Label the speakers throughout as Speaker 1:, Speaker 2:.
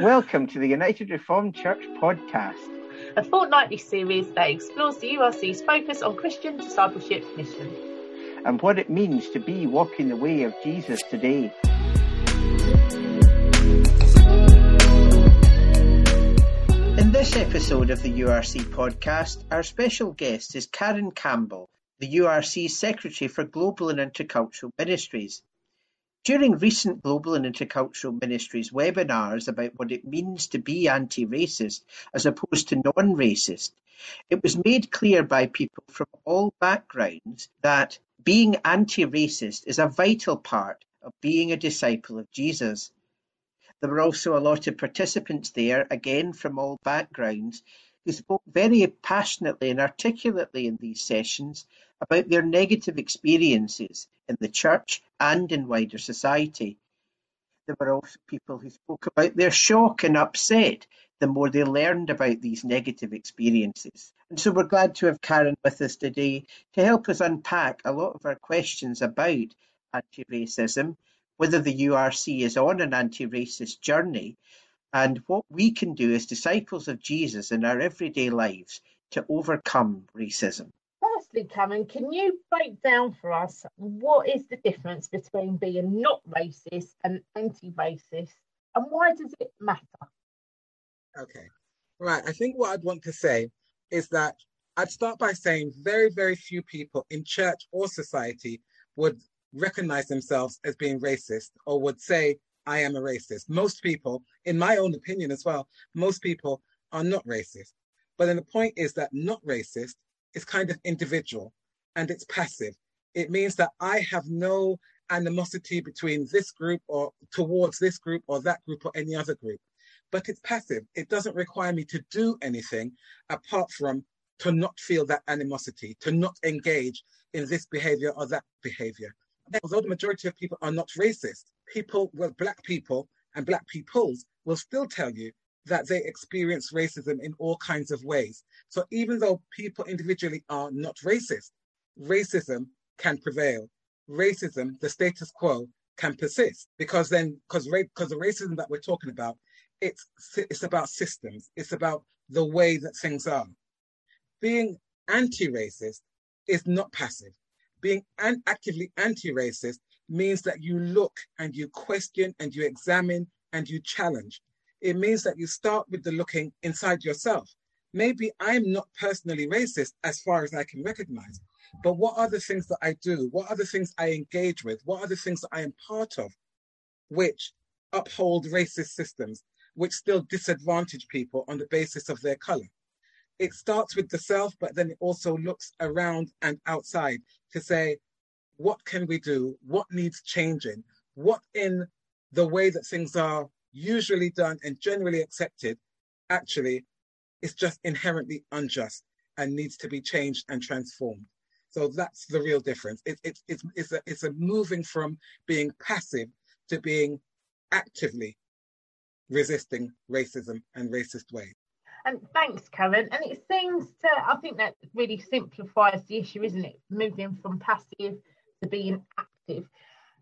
Speaker 1: Welcome to the United Reformed Church podcast,
Speaker 2: a fortnightly series that explores the URC's focus on Christian discipleship mission
Speaker 1: and what it means to be walking the way of Jesus today. In this episode of the URC podcast, our special guest is Karen Campbell, the URC Secretary for Global and Intercultural Ministries. During recent Global and Intercultural Ministries webinars about what it means to be anti-racist as opposed to non-racist, it was made clear by people from all backgrounds that being anti-racist is a vital part of being a disciple of Jesus. There were also a lot of participants there, again from all backgrounds, who spoke very passionately and articulately in these sessions about their negative experiences in the church and in wider society. There were also people who spoke about their shock and upset the more they learned about these negative experiences. And so we're glad to have Karen with us today to help us unpack a lot of our questions about anti racism, whether the URC is on an anti racist journey, and what we can do as disciples of Jesus in our everyday lives to overcome racism.
Speaker 2: Firstly, Karen, can you break down for us what is the difference between being not racist and anti racist, and why does it matter?
Speaker 3: Okay, right. I think what I'd want to say is that I'd start by saying very, very few people in church or society would recognize themselves as being racist or would say, I am a racist. Most people, in my own opinion as well, most people are not racist. But then the point is that not racist is kind of individual and it's passive. It means that I have no animosity between this group or towards this group or that group or any other group. But it's passive. It doesn't require me to do anything apart from to not feel that animosity, to not engage in this behavior or that behavior. Although the majority of people are not racist, people, well, black people and black peoples will still tell you that they experience racism in all kinds of ways. So even though people individually are not racist, racism can prevail. Racism, the status quo, can persist because then, because because the racism that we're talking about, it's it's about systems. It's about the way that things are. Being anti-racist is not passive. Being an- actively anti-racist means that you look and you question and you examine and you challenge it means that you start with the looking inside yourself. Maybe I'm not personally racist as far as I can recognize, but what are the things that I do? What are the things I engage with? What are the things that I am part of which uphold racist systems, which still disadvantage people on the basis of their color? It starts with the self, but then it also looks around and outside to say, what can we do? What needs changing? What in the way that things are usually done and generally accepted actually is just inherently unjust and needs to be changed and transformed. So that's the real difference. It, it, it's, it's, a, it's a moving from being passive to being actively resisting racism and racist ways.
Speaker 2: And thanks, Karen. And it seems to, I think that really simplifies the issue, isn't it? Moving from passive to being active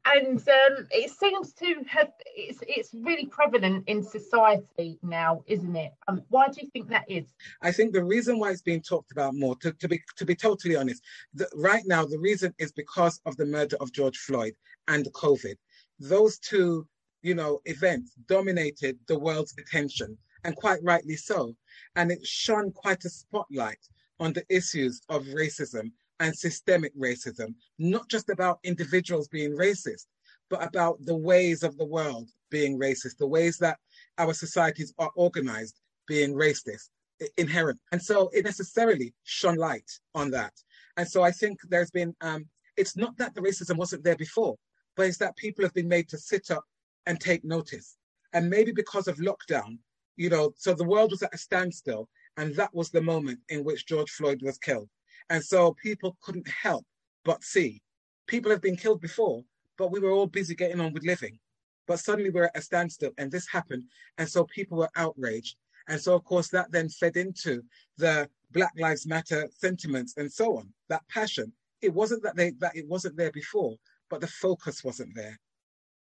Speaker 2: and um, it seems to have it's it's really prevalent in society now isn't it? Um, why do you think that is?
Speaker 3: I think the reason why it's being talked about more to, to be to be totally honest the, right now the reason is because of the murder of george floyd and covid. Those two you know events dominated the world's attention and quite rightly so. And it shone quite a spotlight on the issues of racism and systemic racism, not just about individuals being racist, but about the ways of the world being racist, the ways that our societies are organized being racist, inherent. And so it necessarily shone light on that. And so I think there's been, um, it's not that the racism wasn't there before, but it's that people have been made to sit up and take notice. And maybe because of lockdown, you know, so the world was at a standstill. And that was the moment in which George Floyd was killed. And so people couldn't help but see. People have been killed before, but we were all busy getting on with living. But suddenly we're at a standstill and this happened. And so people were outraged. And so, of course, that then fed into the Black Lives Matter sentiments and so on, that passion. It wasn't that they that it wasn't there before, but the focus wasn't there.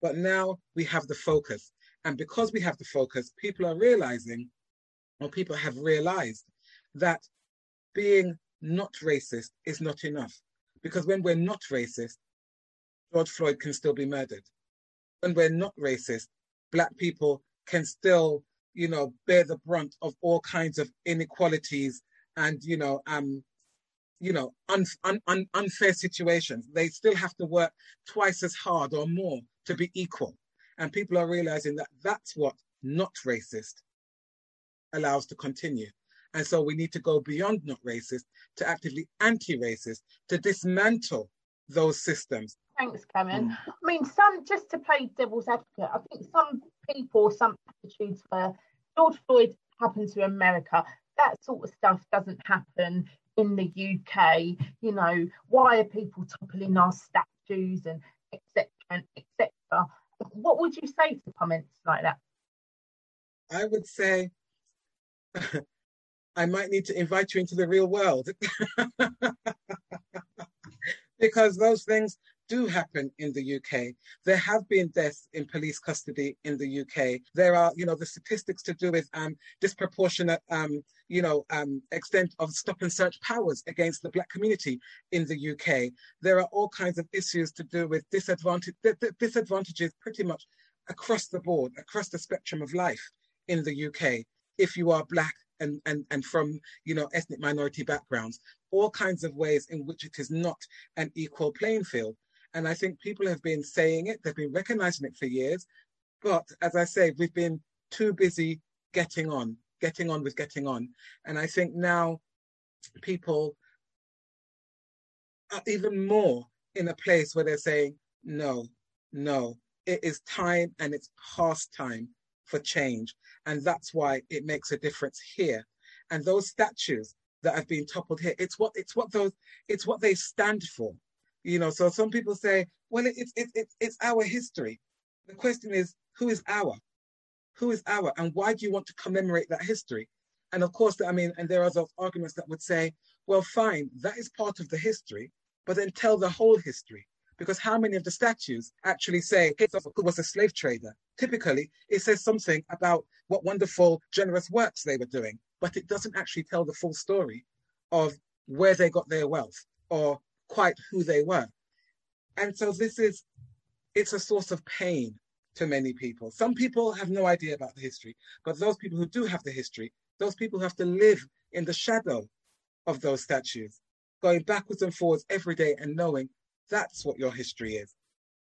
Speaker 3: But now we have the focus. And because we have the focus, people are realizing, or people have realized, that being not racist is not enough. Because when we're not racist, George Floyd can still be murdered. When we're not racist, Black people can still, you know, bear the brunt of all kinds of inequalities and, you know, um, you know, un, un, un, unfair situations. They still have to work twice as hard or more to be equal. And people are realizing that that's what not racist allows to continue. And so we need to go beyond not racist to actively anti racist to dismantle those systems.
Speaker 2: Thanks, Karen. Mm. I mean, some, just to play devil's advocate, I think some people, some attitudes where George Floyd happened to America, that sort of stuff doesn't happen in the UK. You know, why are people toppling our statues and etc. and etc. What would you say to comments like that?
Speaker 3: I would say I might need to invite you into the real world. because those things do happen in the UK. There have been deaths in police custody in the UK. There are, you know, the statistics to do with um, disproportionate, um, you know, um, extent of stop and search powers against the black community in the UK. There are all kinds of issues to do with disadvantage, disadvantages pretty much across the board, across the spectrum of life in the UK. If you are black and, and, and from, you know, ethnic minority backgrounds, all kinds of ways in which it is not an equal playing field. And I think people have been saying it, they've been recognizing it for years. But as I say, we've been too busy getting on, getting on with getting on. And I think now people are even more in a place where they're saying, no, no, it is time and it's past time for change. And that's why it makes a difference here. And those statues that have been toppled here, it's what it's what those it's what they stand for. You know, so some people say, well, it's it's it's it's our history. The question is, who is our? Who is our? And why do you want to commemorate that history? And of course, I mean, and there are those arguments that would say, well, fine, that is part of the history, but then tell the whole history. Because how many of the statues actually say who was a slave trader? Typically, it says something about what wonderful, generous works they were doing, but it doesn't actually tell the full story of where they got their wealth or quite who they were. And so this is, it's a source of pain to many people. Some people have no idea about the history, but those people who do have the history, those people who have to live in the shadow of those statues, going backwards and forwards every day and knowing that's what your history is,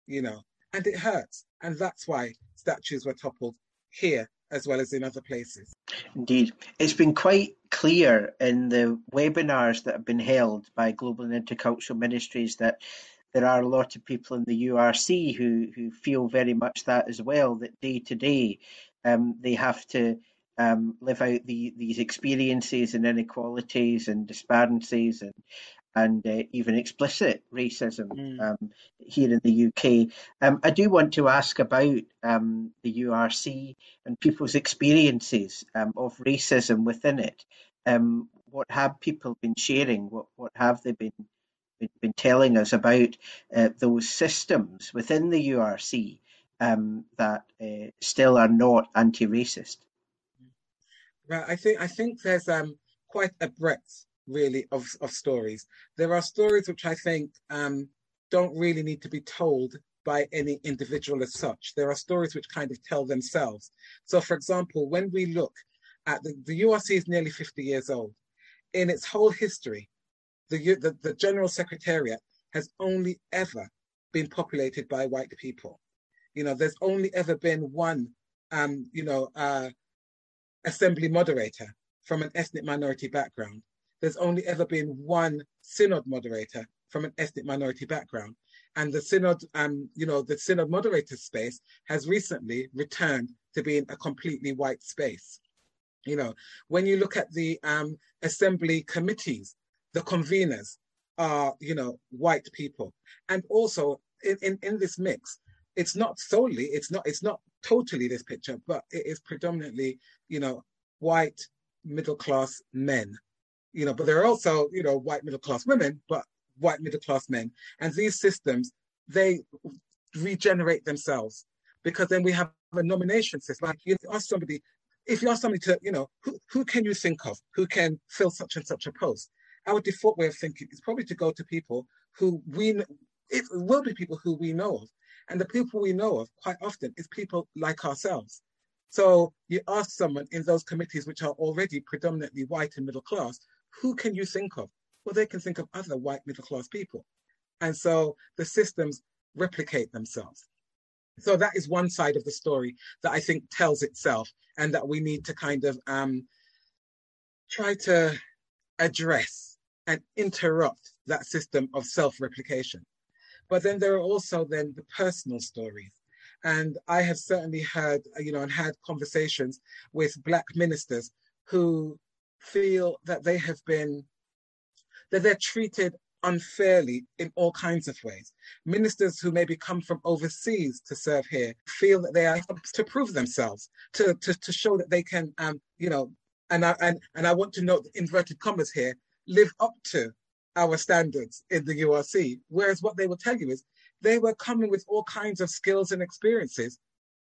Speaker 3: you know, and it hurts. And that's why statues were toppled here as well as in other places.
Speaker 1: Indeed. It's been quite clear in the webinars that have been held by Global and Intercultural Ministries that there are a lot of people in the URC who, who feel very much that as well, that day to day um, they have to um, live out the, these experiences and inequalities and disparities and and uh, even explicit racism mm. um, here in the UK. Um, I do want to ask about um, the URC and people's experiences um, of racism within it. Um, what have people been sharing? What what have they been been, been telling us about uh, those systems within the URC um, that uh, still are not anti-racist?
Speaker 3: Right. I think I think there's quite a breadth really of, of stories. There are stories which I think um, don't really need to be told by any individual as such. There are stories which kind of tell themselves. So, for example, when we look at the, the URC is nearly 50 years old. In its whole history, the, the, the General Secretariat has only ever been populated by white people. You know, there's only ever been one, um, you know, uh, assembly moderator from an ethnic minority background there's only ever been one synod moderator from an ethnic minority background. And the synod, um, you know, the synod moderator space has recently returned to being a completely white space. You know, when you look at the um, assembly committees, the conveners are, you know, white people. And also in, in, in this mix, it's not solely, it's not, it's not totally this picture, but it is predominantly, you know, white middle class men you know, but there are also, you know, white middle class women, but white middle class men. And these systems, they regenerate themselves. because then we have a nomination system. Like you ask somebody, if you ask somebody to, you know, who, who can you think of who can fill such and such a post? Our default way of thinking is probably to go to people who we, it will be people who we know of. And the people we know of quite often is people like ourselves. So you ask someone in those committees, which are already predominantly white and middle class, who can you think of? Well, they can think of other white middle class people. And so the systems replicate themselves. So that is one side of the story that I think tells itself and that we need to kind of um, try to address and interrupt that system of self-replication. But then there are also then the personal stories. And I have certainly heard, you know, and had conversations with Black ministers who feel that they have been, that they're treated unfairly in all kinds of ways. Ministers who maybe come from overseas to serve here feel that they are to prove themselves, to, to, to show that they can, um, you know, and I, and, and I want to note inverted commas here, live up to our standards in the URC. Whereas what they will tell you is they were coming with all kinds of skills and experiences.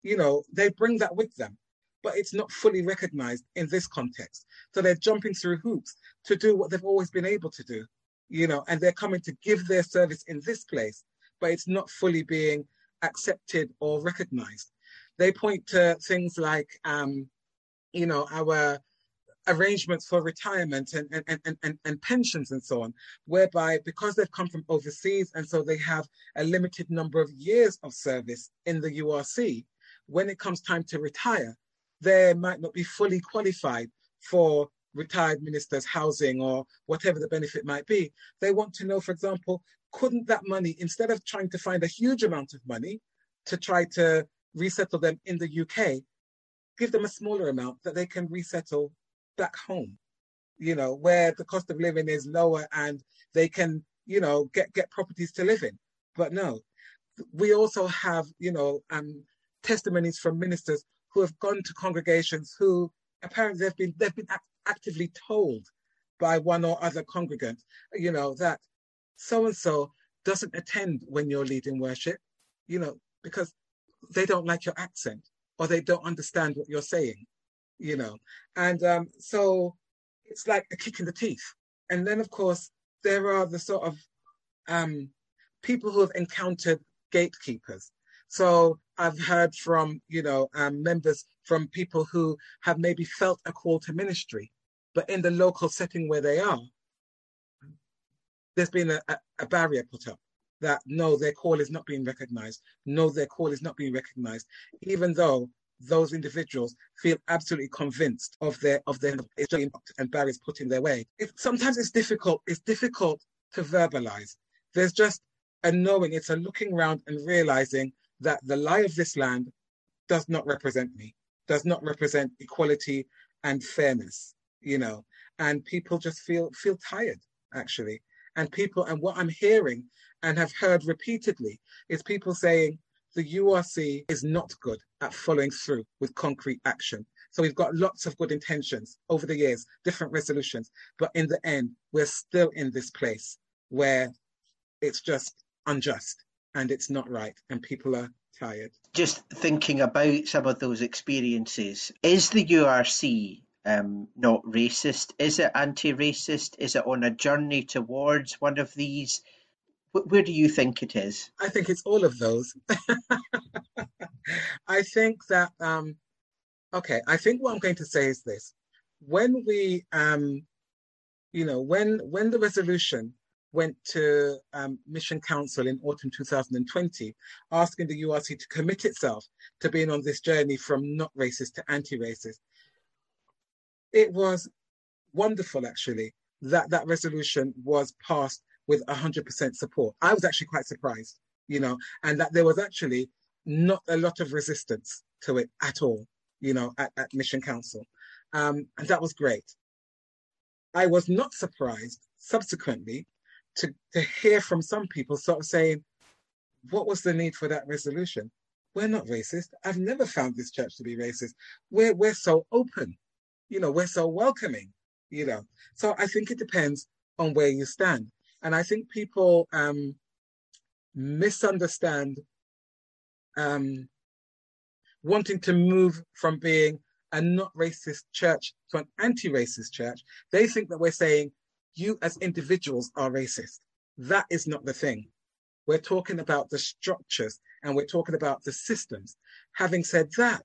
Speaker 3: You know, they bring that with them, but it's not fully recognized in this context. So they're jumping through hoops to do what they've always been able to do you know, and they're coming to give their service in this place, but it's not fully being accepted or recognized. They point to things like, um, you know, our arrangements for retirement and, and, and, and, and pensions and so on, whereby because they've come from overseas and so they have a limited number of years of service in the URC, when it comes time to retire, they might not be fully qualified for retired ministers' housing or whatever the benefit might be. They want to know, for example, couldn't that money, instead of trying to find a huge amount of money to try to resettle them in the UK, give them a smaller amount that they can resettle back home, you know, where the cost of living is lower and they can, you know, get, get properties to live in. But no, we also have, you know, um, testimonies from ministers who have gone to congregations who apparently they've been they've been actively told by one or other congregant, you know, that so and so doesn't attend when you're leading worship, you know, because they don't like your accent or they don't understand what you're saying, you know. And um, so it's like a kick in the teeth. And then, of course, there are the sort of um, people who have encountered gatekeepers. So I've heard from, you know, um, members from people who have maybe felt a call to ministry but in the local setting where they are, there's been a, a barrier put up that no, their call is not being recognized. No, their call is not being recognized, even though those individuals feel absolutely convinced of their of their and barriers put in their way. It, sometimes it's difficult. It's difficult to verbalize. There's just a knowing. It's a looking around and realizing that the lie of this land does not represent me. Does not represent equality and fairness you know, and people just feel feel tired actually. And people and what I'm hearing and have heard repeatedly is people saying the URC is not good at following through with concrete action. So we've got lots of good intentions over the years, different resolutions, but in the end, we're still in this place where it's just unjust and it's not right and people are tired.
Speaker 1: Just thinking about some of those experiences, is the URC um, not racist? Is it anti-racist? Is it on a journey towards one of these? Where do you think it is?
Speaker 3: I think it's all of those. I think that, um, okay, I think what I'm going to say is this. When we, um, you know, when when the resolution went to um, Mission Council in autumn 2020, asking the URC to commit itself to being on this journey from not racist to anti-racist, it was wonderful actually that that resolution was passed with 100% support. I was actually quite surprised, you know, and that there was actually not a lot of resistance to it at all, you know, at, at Mission Council. Um, and that was great. I was not surprised subsequently to, to hear from some people sort of saying, what was the need for that resolution? We're not racist. I've never found this church to be racist. We're, we're so open you know, we're so welcoming, you know. So I think it depends on where you stand. And I think people um, misunderstand, um, wanting to move from being a not racist church to an anti racist church, they think that we're saying you as individuals are racist. That is not the thing. We're talking about the structures and we're talking about the systems. Having said that,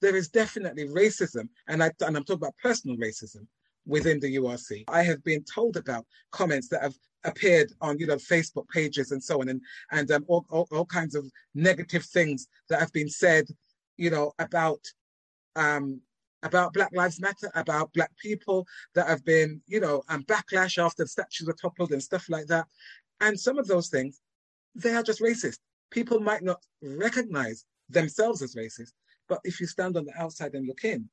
Speaker 3: there is definitely racism, and, I, and I'm talking about personal racism within the URC. I have been told about comments that have appeared on you know Facebook pages and so on, and and um, all, all, all kinds of negative things that have been said, you know, about um, about Black Lives Matter, about Black people that have been, you know, and backlash after statues were toppled and stuff like that. And some of those things, they are just racist. People might not recognize themselves as racist, but if you stand on the outside and look in,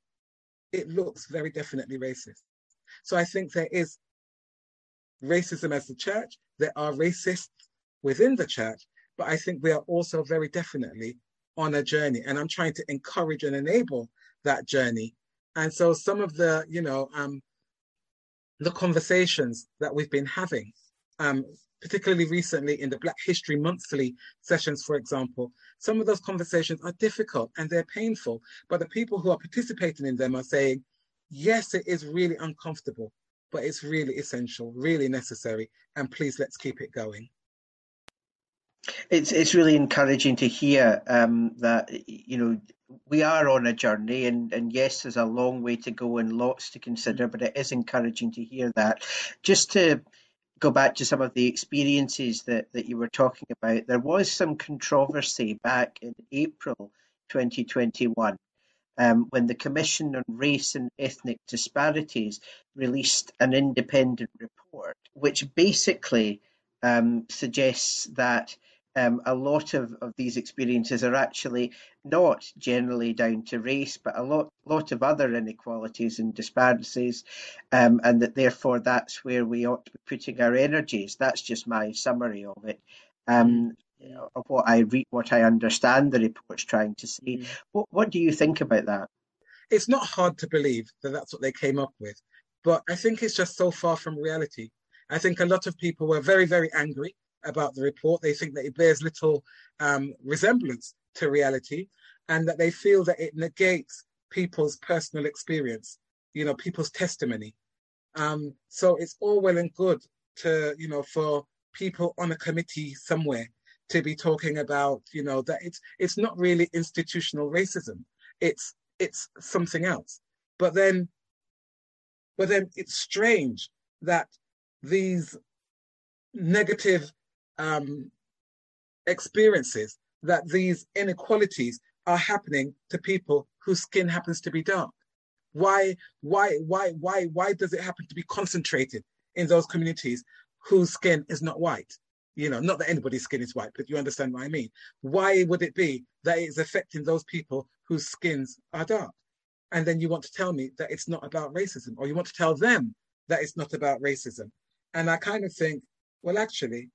Speaker 3: it looks very definitely racist. So I think there is racism as the church, there are racists within the church, but I think we are also very definitely on a journey. And I'm trying to encourage and enable that journey. And so some of the, you know, um, the conversations that we've been having, um, particularly recently in the Black History Monthly sessions, for example, some of those conversations are difficult and they're painful, but the people who are participating in them are saying, yes, it is really uncomfortable, but it's really essential, really necessary, and please let's keep it going.
Speaker 1: It's it's really encouraging to hear um, that you know we are on a journey, and and yes, there's a long way to go and lots to consider, but it is encouraging to hear that. Just to go back to some of the experiences that that you were talking about, there was some controversy back in April 2021 um, when the Commission on Race and Ethnic Disparities released an independent report, which basically um, suggests that um, a lot of, of these experiences are actually not generally down to race, but a lot lot of other inequalities and disparities, um, and that therefore that's where we ought to be putting our energies. That's just my summary of it. Um, of what I read, what I understand the report's trying to say. Mm. What what do you think about that?
Speaker 3: It's not hard to believe that that's what they came up with, but I think it's just so far from reality. I think a lot of people were very very angry about the report. They think that it bears little um, resemblance to reality, and that they feel that it negates people's personal experience, you know, people's testimony. Um, so it's all well and good to, you know, for people on a committee somewhere to be talking about, you know, that it's it's not really institutional racism. It's it's something else. But then but then it's strange that these negative um, experiences, that these inequalities are happening to people whose skin happens to be dark. Why, why, why, why, why does it happen to be concentrated in those communities whose skin is not white? you know, not that anybody's skin is white, but you understand what I mean. Why would it be that it's affecting those people whose skins are dark? And then you want to tell me that it's not about racism, or you want to tell them that it's not about racism. And I kind of think, well, actually,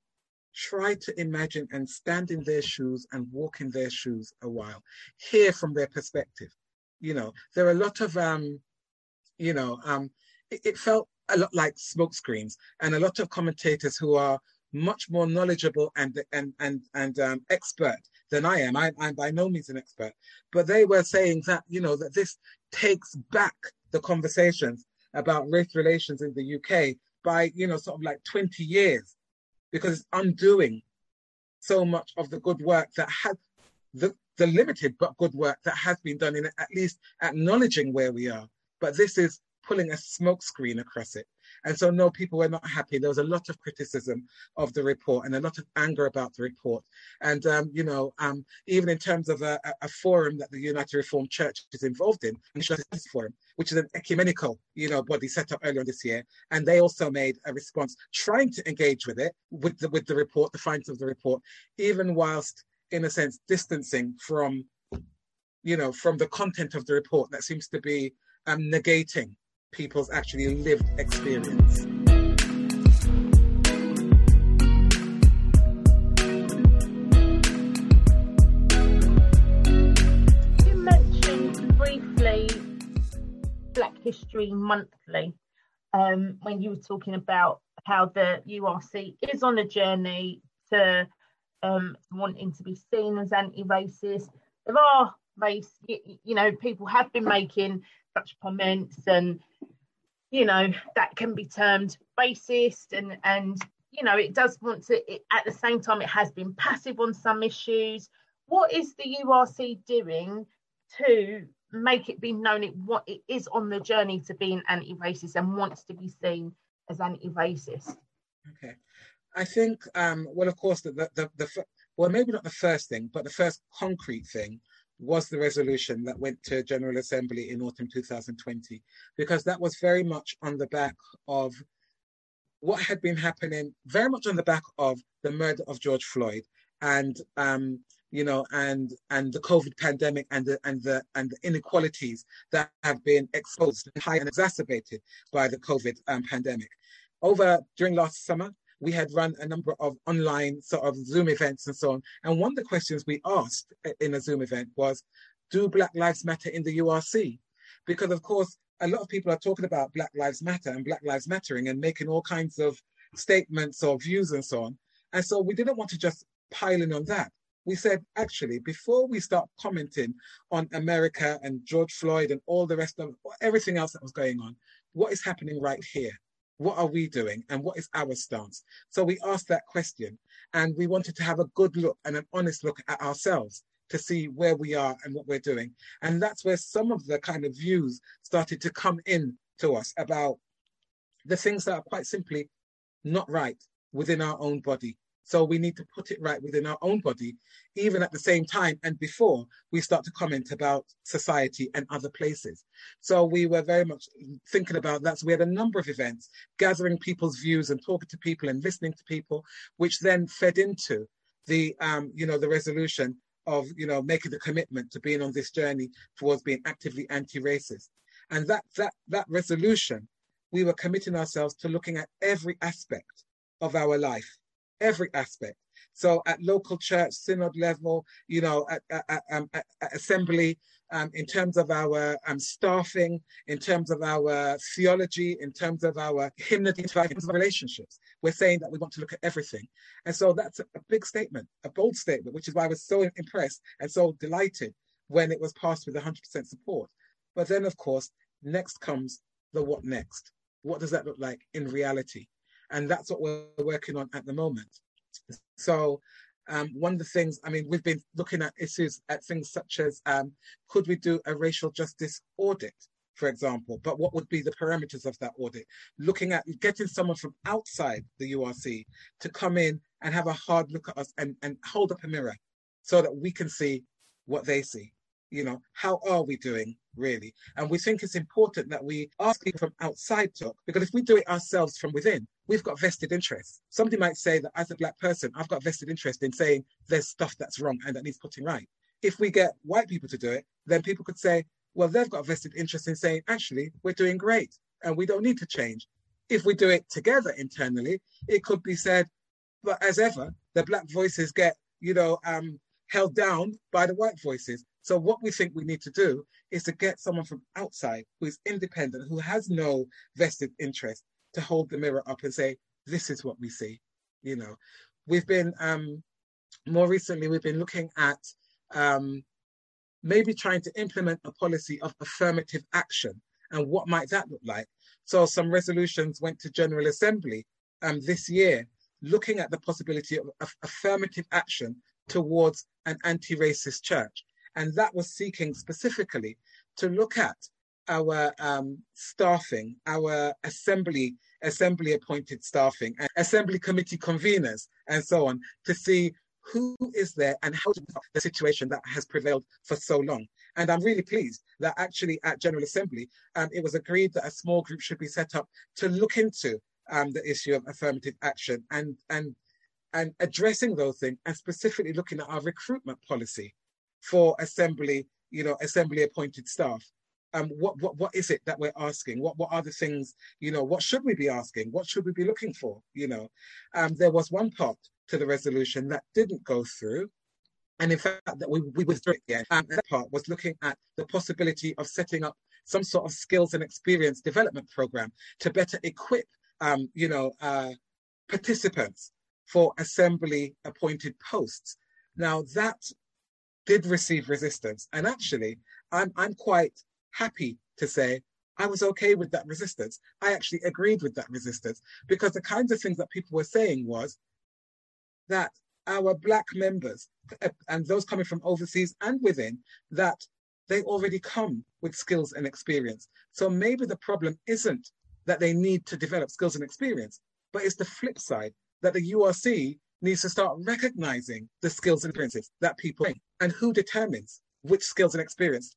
Speaker 3: try to imagine and stand in their shoes and walk in their shoes a while, hear from their perspective. You know, there are a lot of, um, you know, um, it, it felt a lot like smokescreens and a lot of commentators who are much more knowledgeable and and and and um, expert than I am. I, I'm by no means an expert, but they were saying that you know that this takes back the conversations about race relations in the UK by you know sort of like 20 years because it's undoing so much of the good work that has the the limited but good work that has been done in at least acknowledging where we are. But this is pulling a smokescreen across it. And so, no, people were not happy. There was a lot of criticism of the report and a lot of anger about the report. And, um, you know, um, even in terms of a, a, forum that the United Reformed Church is involved in, the Forum, which is an ecumenical, you know, body set up earlier this year. And they also made a response trying to engage with it, with the, with the report, the findings of the report, even whilst, in a sense, distancing from, you know, from the content of the report that seems to be um, negating people's actually lived experience.
Speaker 2: You mentioned briefly Black History Monthly um, when you were talking about how the URC is on a journey to um, wanting to be seen as anti-racist. There are you know, people have been making such comments, and you know that can be termed racist, and and you know it does want to. It, at the same time, it has been passive on some issues. What is the URC doing to make it be known it what it is on the journey to being anti-racist and wants to be seen as anti-racist?
Speaker 3: Okay. I think, um, well, of course, the, the, the, the, well, maybe not the first thing, but the first concrete thing was the resolution that went to General Assembly in autumn 2020, because that was very much on the back of what had been happening, very much on the back of the murder of George Floyd and um, you know, and and the COVID pandemic and the and the and the inequalities that have been exposed and high and exacerbated by the COVID um, pandemic. Over during last summer, we had run a number of online sort of Zoom events and so on. And one of the questions we asked uh, in a Zoom event was, do Black Lives Matter in the URC? Because of course, a lot of people are talking about Black Lives Matter and Black Lives Mattering and making all kinds of statements or views and so on. And so we didn't want to just pile in on that. We said, actually, before we start commenting on America and George Floyd and all the rest of everything else that was going on, what is happening right here? What are we doing and what is our stance? So we asked that question and we wanted to have a good look and an honest look at ourselves to see where we are and what we're doing. And that's where some of the kind of views started to come in to us about the things that are quite simply not right within our own body, so we need to put it right within our own body, even at the same time and before we start to comment about society and other places. So we were very much thinking about that. So we had a number of events, gathering people's views and talking to people and listening to people, which then fed into the, um, you know, the resolution of, you know, making the commitment to being on this journey towards being actively anti-racist. And that that that resolution, we were committing ourselves to looking at every aspect of our life every aspect. So at local church, synod level, you know, at, um, at, at assembly, um, in terms of our um, staffing, in terms of our theology, in terms of our hymnody, in terms of relationships. We're saying that we want to look at everything. And so that's a big statement, a bold statement, which is why I was so impressed and so delighted when it was passed with 100% support. But then, of course, next comes the what next? What does that look like in reality? And that's what we're working on at the moment. So um, one of the things, I mean, we've been looking at issues at things such as um, could we do a racial justice audit, for example, but what would be the parameters of that audit? Looking at getting someone from outside the URC to come in and have a hard look at us and, and hold up a mirror so that we can see what they see. You know, how are we doing really? And we think it's important that we ask people from outside talk because if we do it ourselves from within, we've got vested interests. Somebody might say that as a black person, I've got vested interest in saying there's stuff that's wrong and that needs putting right. If we get white people to do it, then people could say, well, they've got vested interest in saying, actually, we're doing great and we don't need to change. If we do it together internally, it could be said, but as ever, the black voices get, you know, um, held down by the white voices. So what we think we need to do is to get someone from outside who is independent, who has no vested interest, to hold the mirror up and say, this is what we see. You know, we've been um, more recently we've been looking at um, maybe trying to implement a policy of affirmative action and what might that look like. So some resolutions went to General Assembly um, this year, looking at the possibility of, of affirmative action towards an anti-racist church. And that was seeking specifically to look at our um, staffing, our assembly assembly appointed staffing, and assembly committee conveners, and so on, to see who is there and how to the situation that has prevailed for so long. And I'm really pleased that actually at General Assembly, um, it was agreed that a small group should be set up to look into um, the issue of affirmative action and and and addressing those things, and specifically looking at our recruitment policy for assembly, you know, assembly appointed staff. Um, what, what, what is it that we're asking? What, what are the things, you know, what should we be asking? What should we be looking for? You know, um, there was one part to the resolution that didn't go through. And in fact, that we, we withdrew it again. Um, that part was looking at the possibility of setting up some sort of skills and experience development program to better equip, um, you know, uh, participants for assembly appointed posts. Now that did receive resistance. And actually, I'm, I'm quite happy to say I was okay with that resistance. I actually agreed with that resistance because the kinds of things that people were saying was that our black members and those coming from overseas and within that they already come with skills and experience. So maybe the problem isn't that they need to develop skills and experience, but it's the flip side that the URC needs to start recognizing the skills and experiences that people bring and who determines which skills and experience.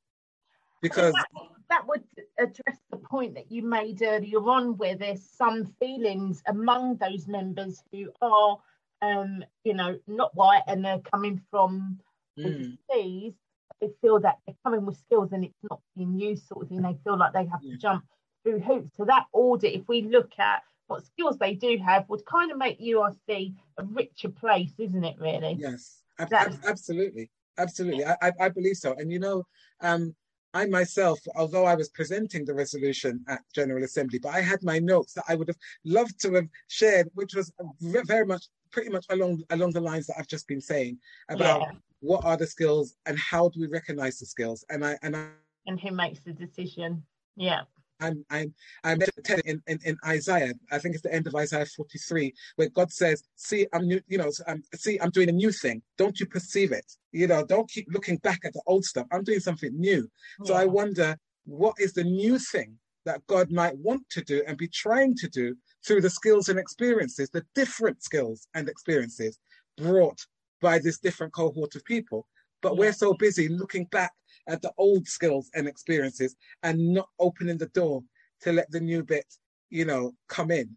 Speaker 3: Because
Speaker 2: that, that would address the point that you made earlier on, where there's some feelings among those members who are, um, you know, not white and they're coming from mm. overseas. They feel that they're coming with skills and it's not being used, sort of thing. They feel like they have yeah. to jump through hoops. So that audit, if we look at what skills they do have, would kind of make URC a richer place, isn't it? Really?
Speaker 3: Yes, ab- ab- absolutely, absolutely. I, I, I, believe so. And you know, um, I myself, although I was presenting the resolution at General Assembly, but I had my notes that I would have loved to have shared, which was very much, pretty much along along the lines that I've just been saying about yeah. what are the skills and how do we recognize the skills, and I and I
Speaker 2: and who makes the decision. Yeah.
Speaker 3: I'm I'm I'm in, in, in Isaiah, I think it's the end of Isaiah 43, where God says, "See, I'm new, you know, I'm, see, I'm doing a new thing. Don't you perceive it? You know, don't keep looking back at the old stuff. I'm doing something new." So I wonder, what is the new thing that God might want to do and be trying to do through the skills and experiences, the different skills and experiences brought by this different cohort of people. But we're so busy looking back at the old skills and experiences and not opening the door to let the new bit, you know, come in.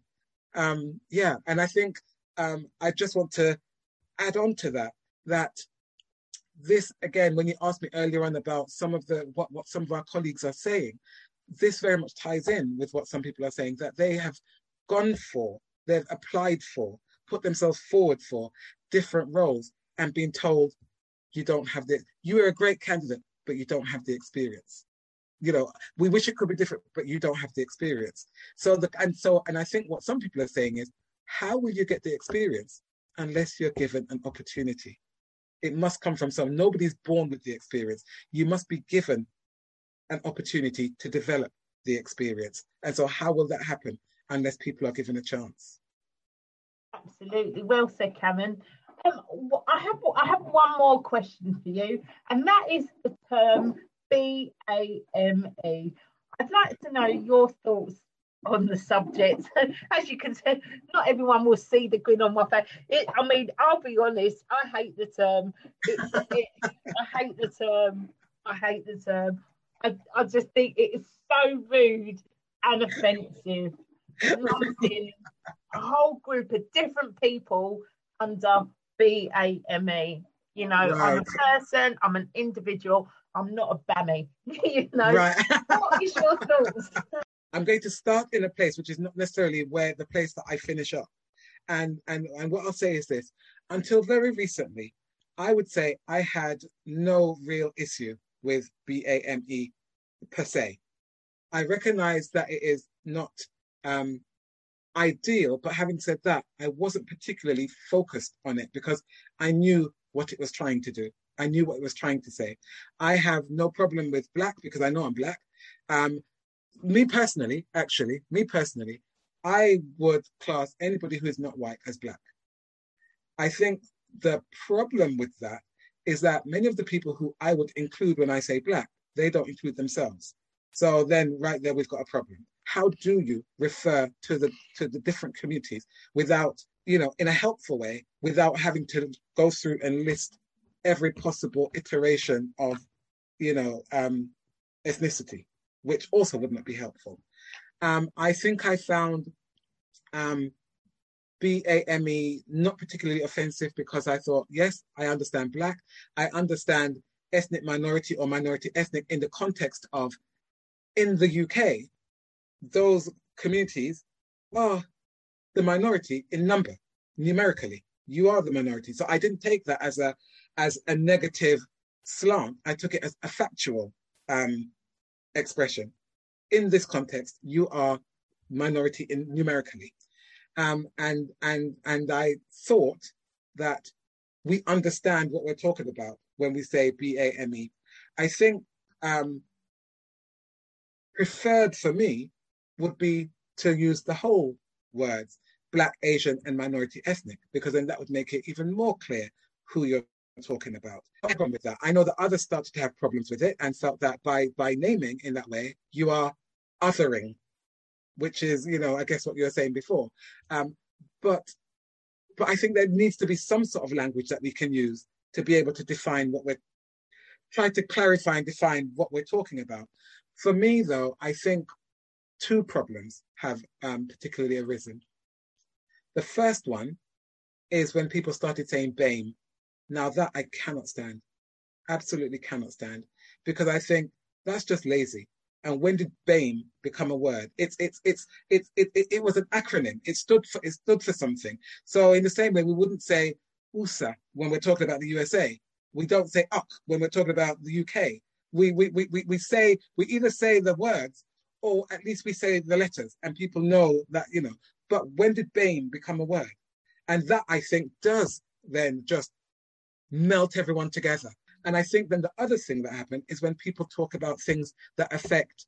Speaker 3: Um, yeah, and I think um, I just want to add on to that that this again, when you asked me earlier on about some of the what, what some of our colleagues are saying, this very much ties in with what some people are saying that they have gone for, they've applied for, put themselves forward for different roles and been told you don't have the you are a great candidate but you don't have the experience. You know we wish it could be different but you don't have the experience. So the and so and i think what some people are saying is how will you get the experience unless you're given an opportunity? It must come from some nobody's born with the experience. You must be given an opportunity to develop the experience. And so how will that happen unless people are given a chance?
Speaker 2: Absolutely. Well said Karen um, I have I have one more question for you, and that is the term B A M E. I'd like to know your thoughts on the subject. As you can see, not everyone will see the grin on my face. It, I mean, I'll be honest, I hate the term. It, it, I hate the term. I hate the term. I, I just think it is so rude and offensive. a whole group of different people under B A M E. You know, right. I'm a person, I'm an individual, I'm not a bammy. you know, right. what is your thoughts?
Speaker 3: I'm going to start in a place which is not necessarily where the place that I finish up. And and and what I'll say is this: until very recently, I would say I had no real issue with BAME per se. I recognize that it is not um, ideal. But having said that, I wasn't particularly focused on it because I knew what it was trying to do. I knew what it was trying to say. I have no problem with black because I know I'm black. Um, me personally, actually, me personally, I would class anybody who is not white as black. I think the problem with that is that many of the people who I would include when I say black, they don't include themselves. So then right there, we've got a problem how do you refer to the to the different communities without you know in a helpful way without having to go through and list every possible iteration of you know um, ethnicity which also would not be helpful um, i think i found um, BAME not particularly offensive because I thought, yes, I understand Black. I understand ethnic minority or minority ethnic in the context of in the UK, those communities are the minority in number, numerically. You are the minority. So I didn't take that as a as a negative slant. I took it as a factual um, expression. In this context, you are minority in numerically. Um, and and and I thought that we understand what we're talking about when we say BAME. I think um, preferred for me would be to use the whole words black, Asian, and minority ethnic, because then that would make it even more clear who you're talking about. problem with that. I know that others started to have problems with it and felt that by by naming in that way, you are othering, which is, you know, I guess what you were saying before. Um, but but I think there needs to be some sort of language that we can use to be able to define what we're trying to clarify and define what we're talking about. For me, though, I think two problems have um, particularly arisen. The first one is when people started saying BAME now that I cannot stand, absolutely cannot stand, because I think that's just lazy. And when did BAME become a word? It's it's it's it's it, it, it was an acronym. It stood for it stood for something. So in the same way, we wouldn't say USA when we're talking about the USA. We don't say UK when we're talking about the UK. We we we we say we either say the words or at least we say the letters, and people know that you know. But when did BAME become a word? And that I think does then just melt everyone together. And I think then the other thing that happened is when people talk about things that affect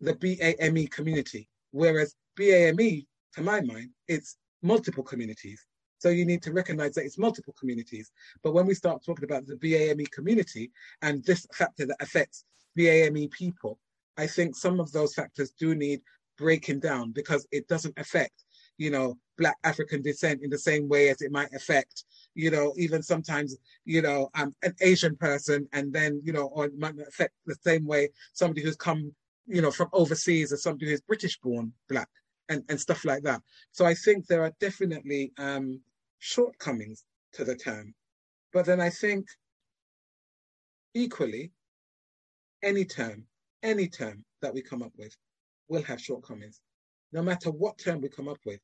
Speaker 3: the BAME community, whereas BAME, to my mind, it's multiple communities. So you need to recognize that it's multiple communities. But when we start talking about the BAME community and this factor that affects BAME people, I think some of those factors do need breaking down because it doesn't affect, you know, Black African descent in the same way as it might affect you know, even sometimes, you know, um, an Asian person, and then, you know, or it might affect the same way somebody who's come, you know, from overseas or somebody who's British born black and, and stuff like that. So I think there are definitely um, shortcomings to the term. But then I think equally, any term, any term that we come up with will have shortcomings. No matter what term we come up with,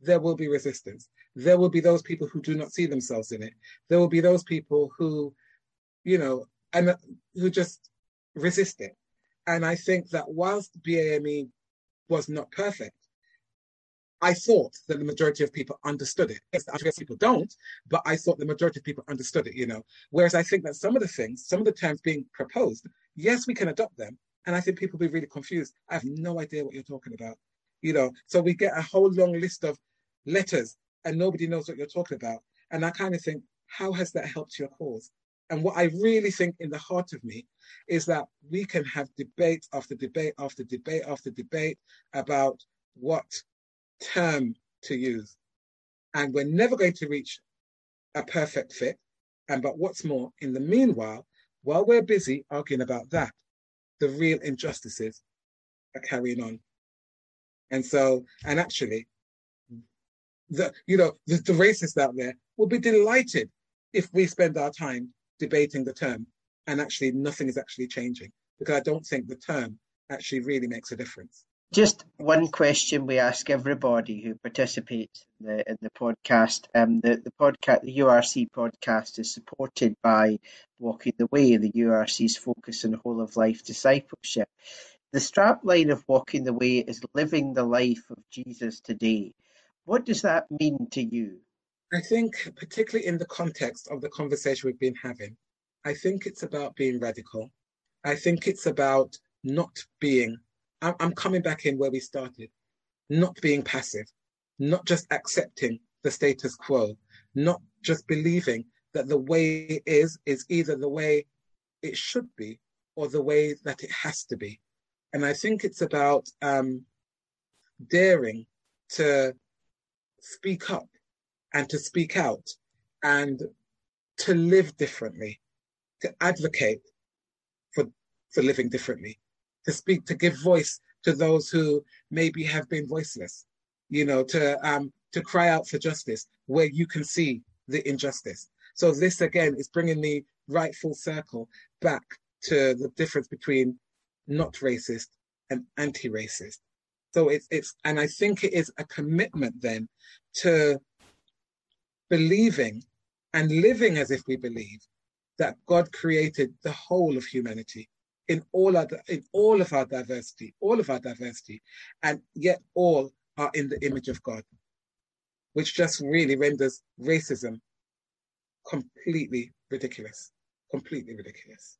Speaker 3: there will be resistance. There will be those people who do not see themselves in it. There will be those people who, you know, and uh, who just resist it. And I think that whilst BAME was not perfect, I thought that the majority of people understood it. I guess people don't, but I thought the majority of people understood it, you know. Whereas I think that some of the things, some of the terms being proposed, yes, we can adopt them. And I think people be really confused. I have no idea what you're talking about. You know, so we get a whole long list of letters and nobody knows what you're talking about. And I kind of think, how has that helped your cause? And what I really think in the heart of me is that we can have debate after debate after debate after debate about what term to use. And we're never going to reach a perfect fit. And but what's more, in the meanwhile, while we're busy arguing about that, the real injustices are carrying on. And so, and actually, the you know the, the racists out there will be delighted if we spend our time debating the term and actually nothing is actually changing because I don't think the term actually really makes a difference.
Speaker 1: Just one question we ask everybody who participates in the, in the podcast. Um, the, the podcast, the URC podcast, is supported by Walking the Way, the URC's focus on whole of life discipleship. The strapline of Walking the Way is living the life of Jesus today. What does that mean to you?
Speaker 3: I think, particularly in the context of the conversation we've been having, I think it's about being radical. I think it's about not being, I'm coming back in where we started, not being passive, not just accepting the status quo, not just believing that the way it is is either the way it should be or the way that it has to be. And I think it's about um, daring to speak up and to speak out and to live differently, to advocate for, for living differently, to speak, to give voice to those who maybe have been voiceless, you know, to, um, to cry out for justice where you can see the injustice. So this again is bringing me right full circle back to the difference between not racist and anti-racist. So it's it's and I think it is a commitment then to believing and living as if we believe that God created the whole of humanity in all our, in all of our diversity, all of our diversity, and yet all are in the image of God, which just really renders racism completely ridiculous. completely ridiculous.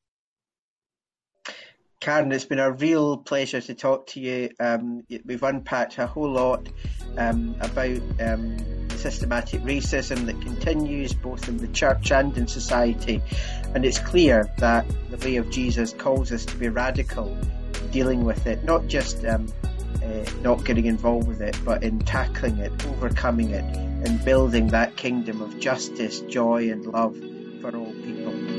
Speaker 1: Karen, it's been a real pleasure to talk to you. Um, we've unpacked a whole lot um, about um, systematic racism that continues both in the church and in society. And it's clear that the way of Jesus calls us to be radical dealing with it, not just um, uh, not getting involved with it, but in tackling it, overcoming it, and building that kingdom of justice, joy, and love for all people.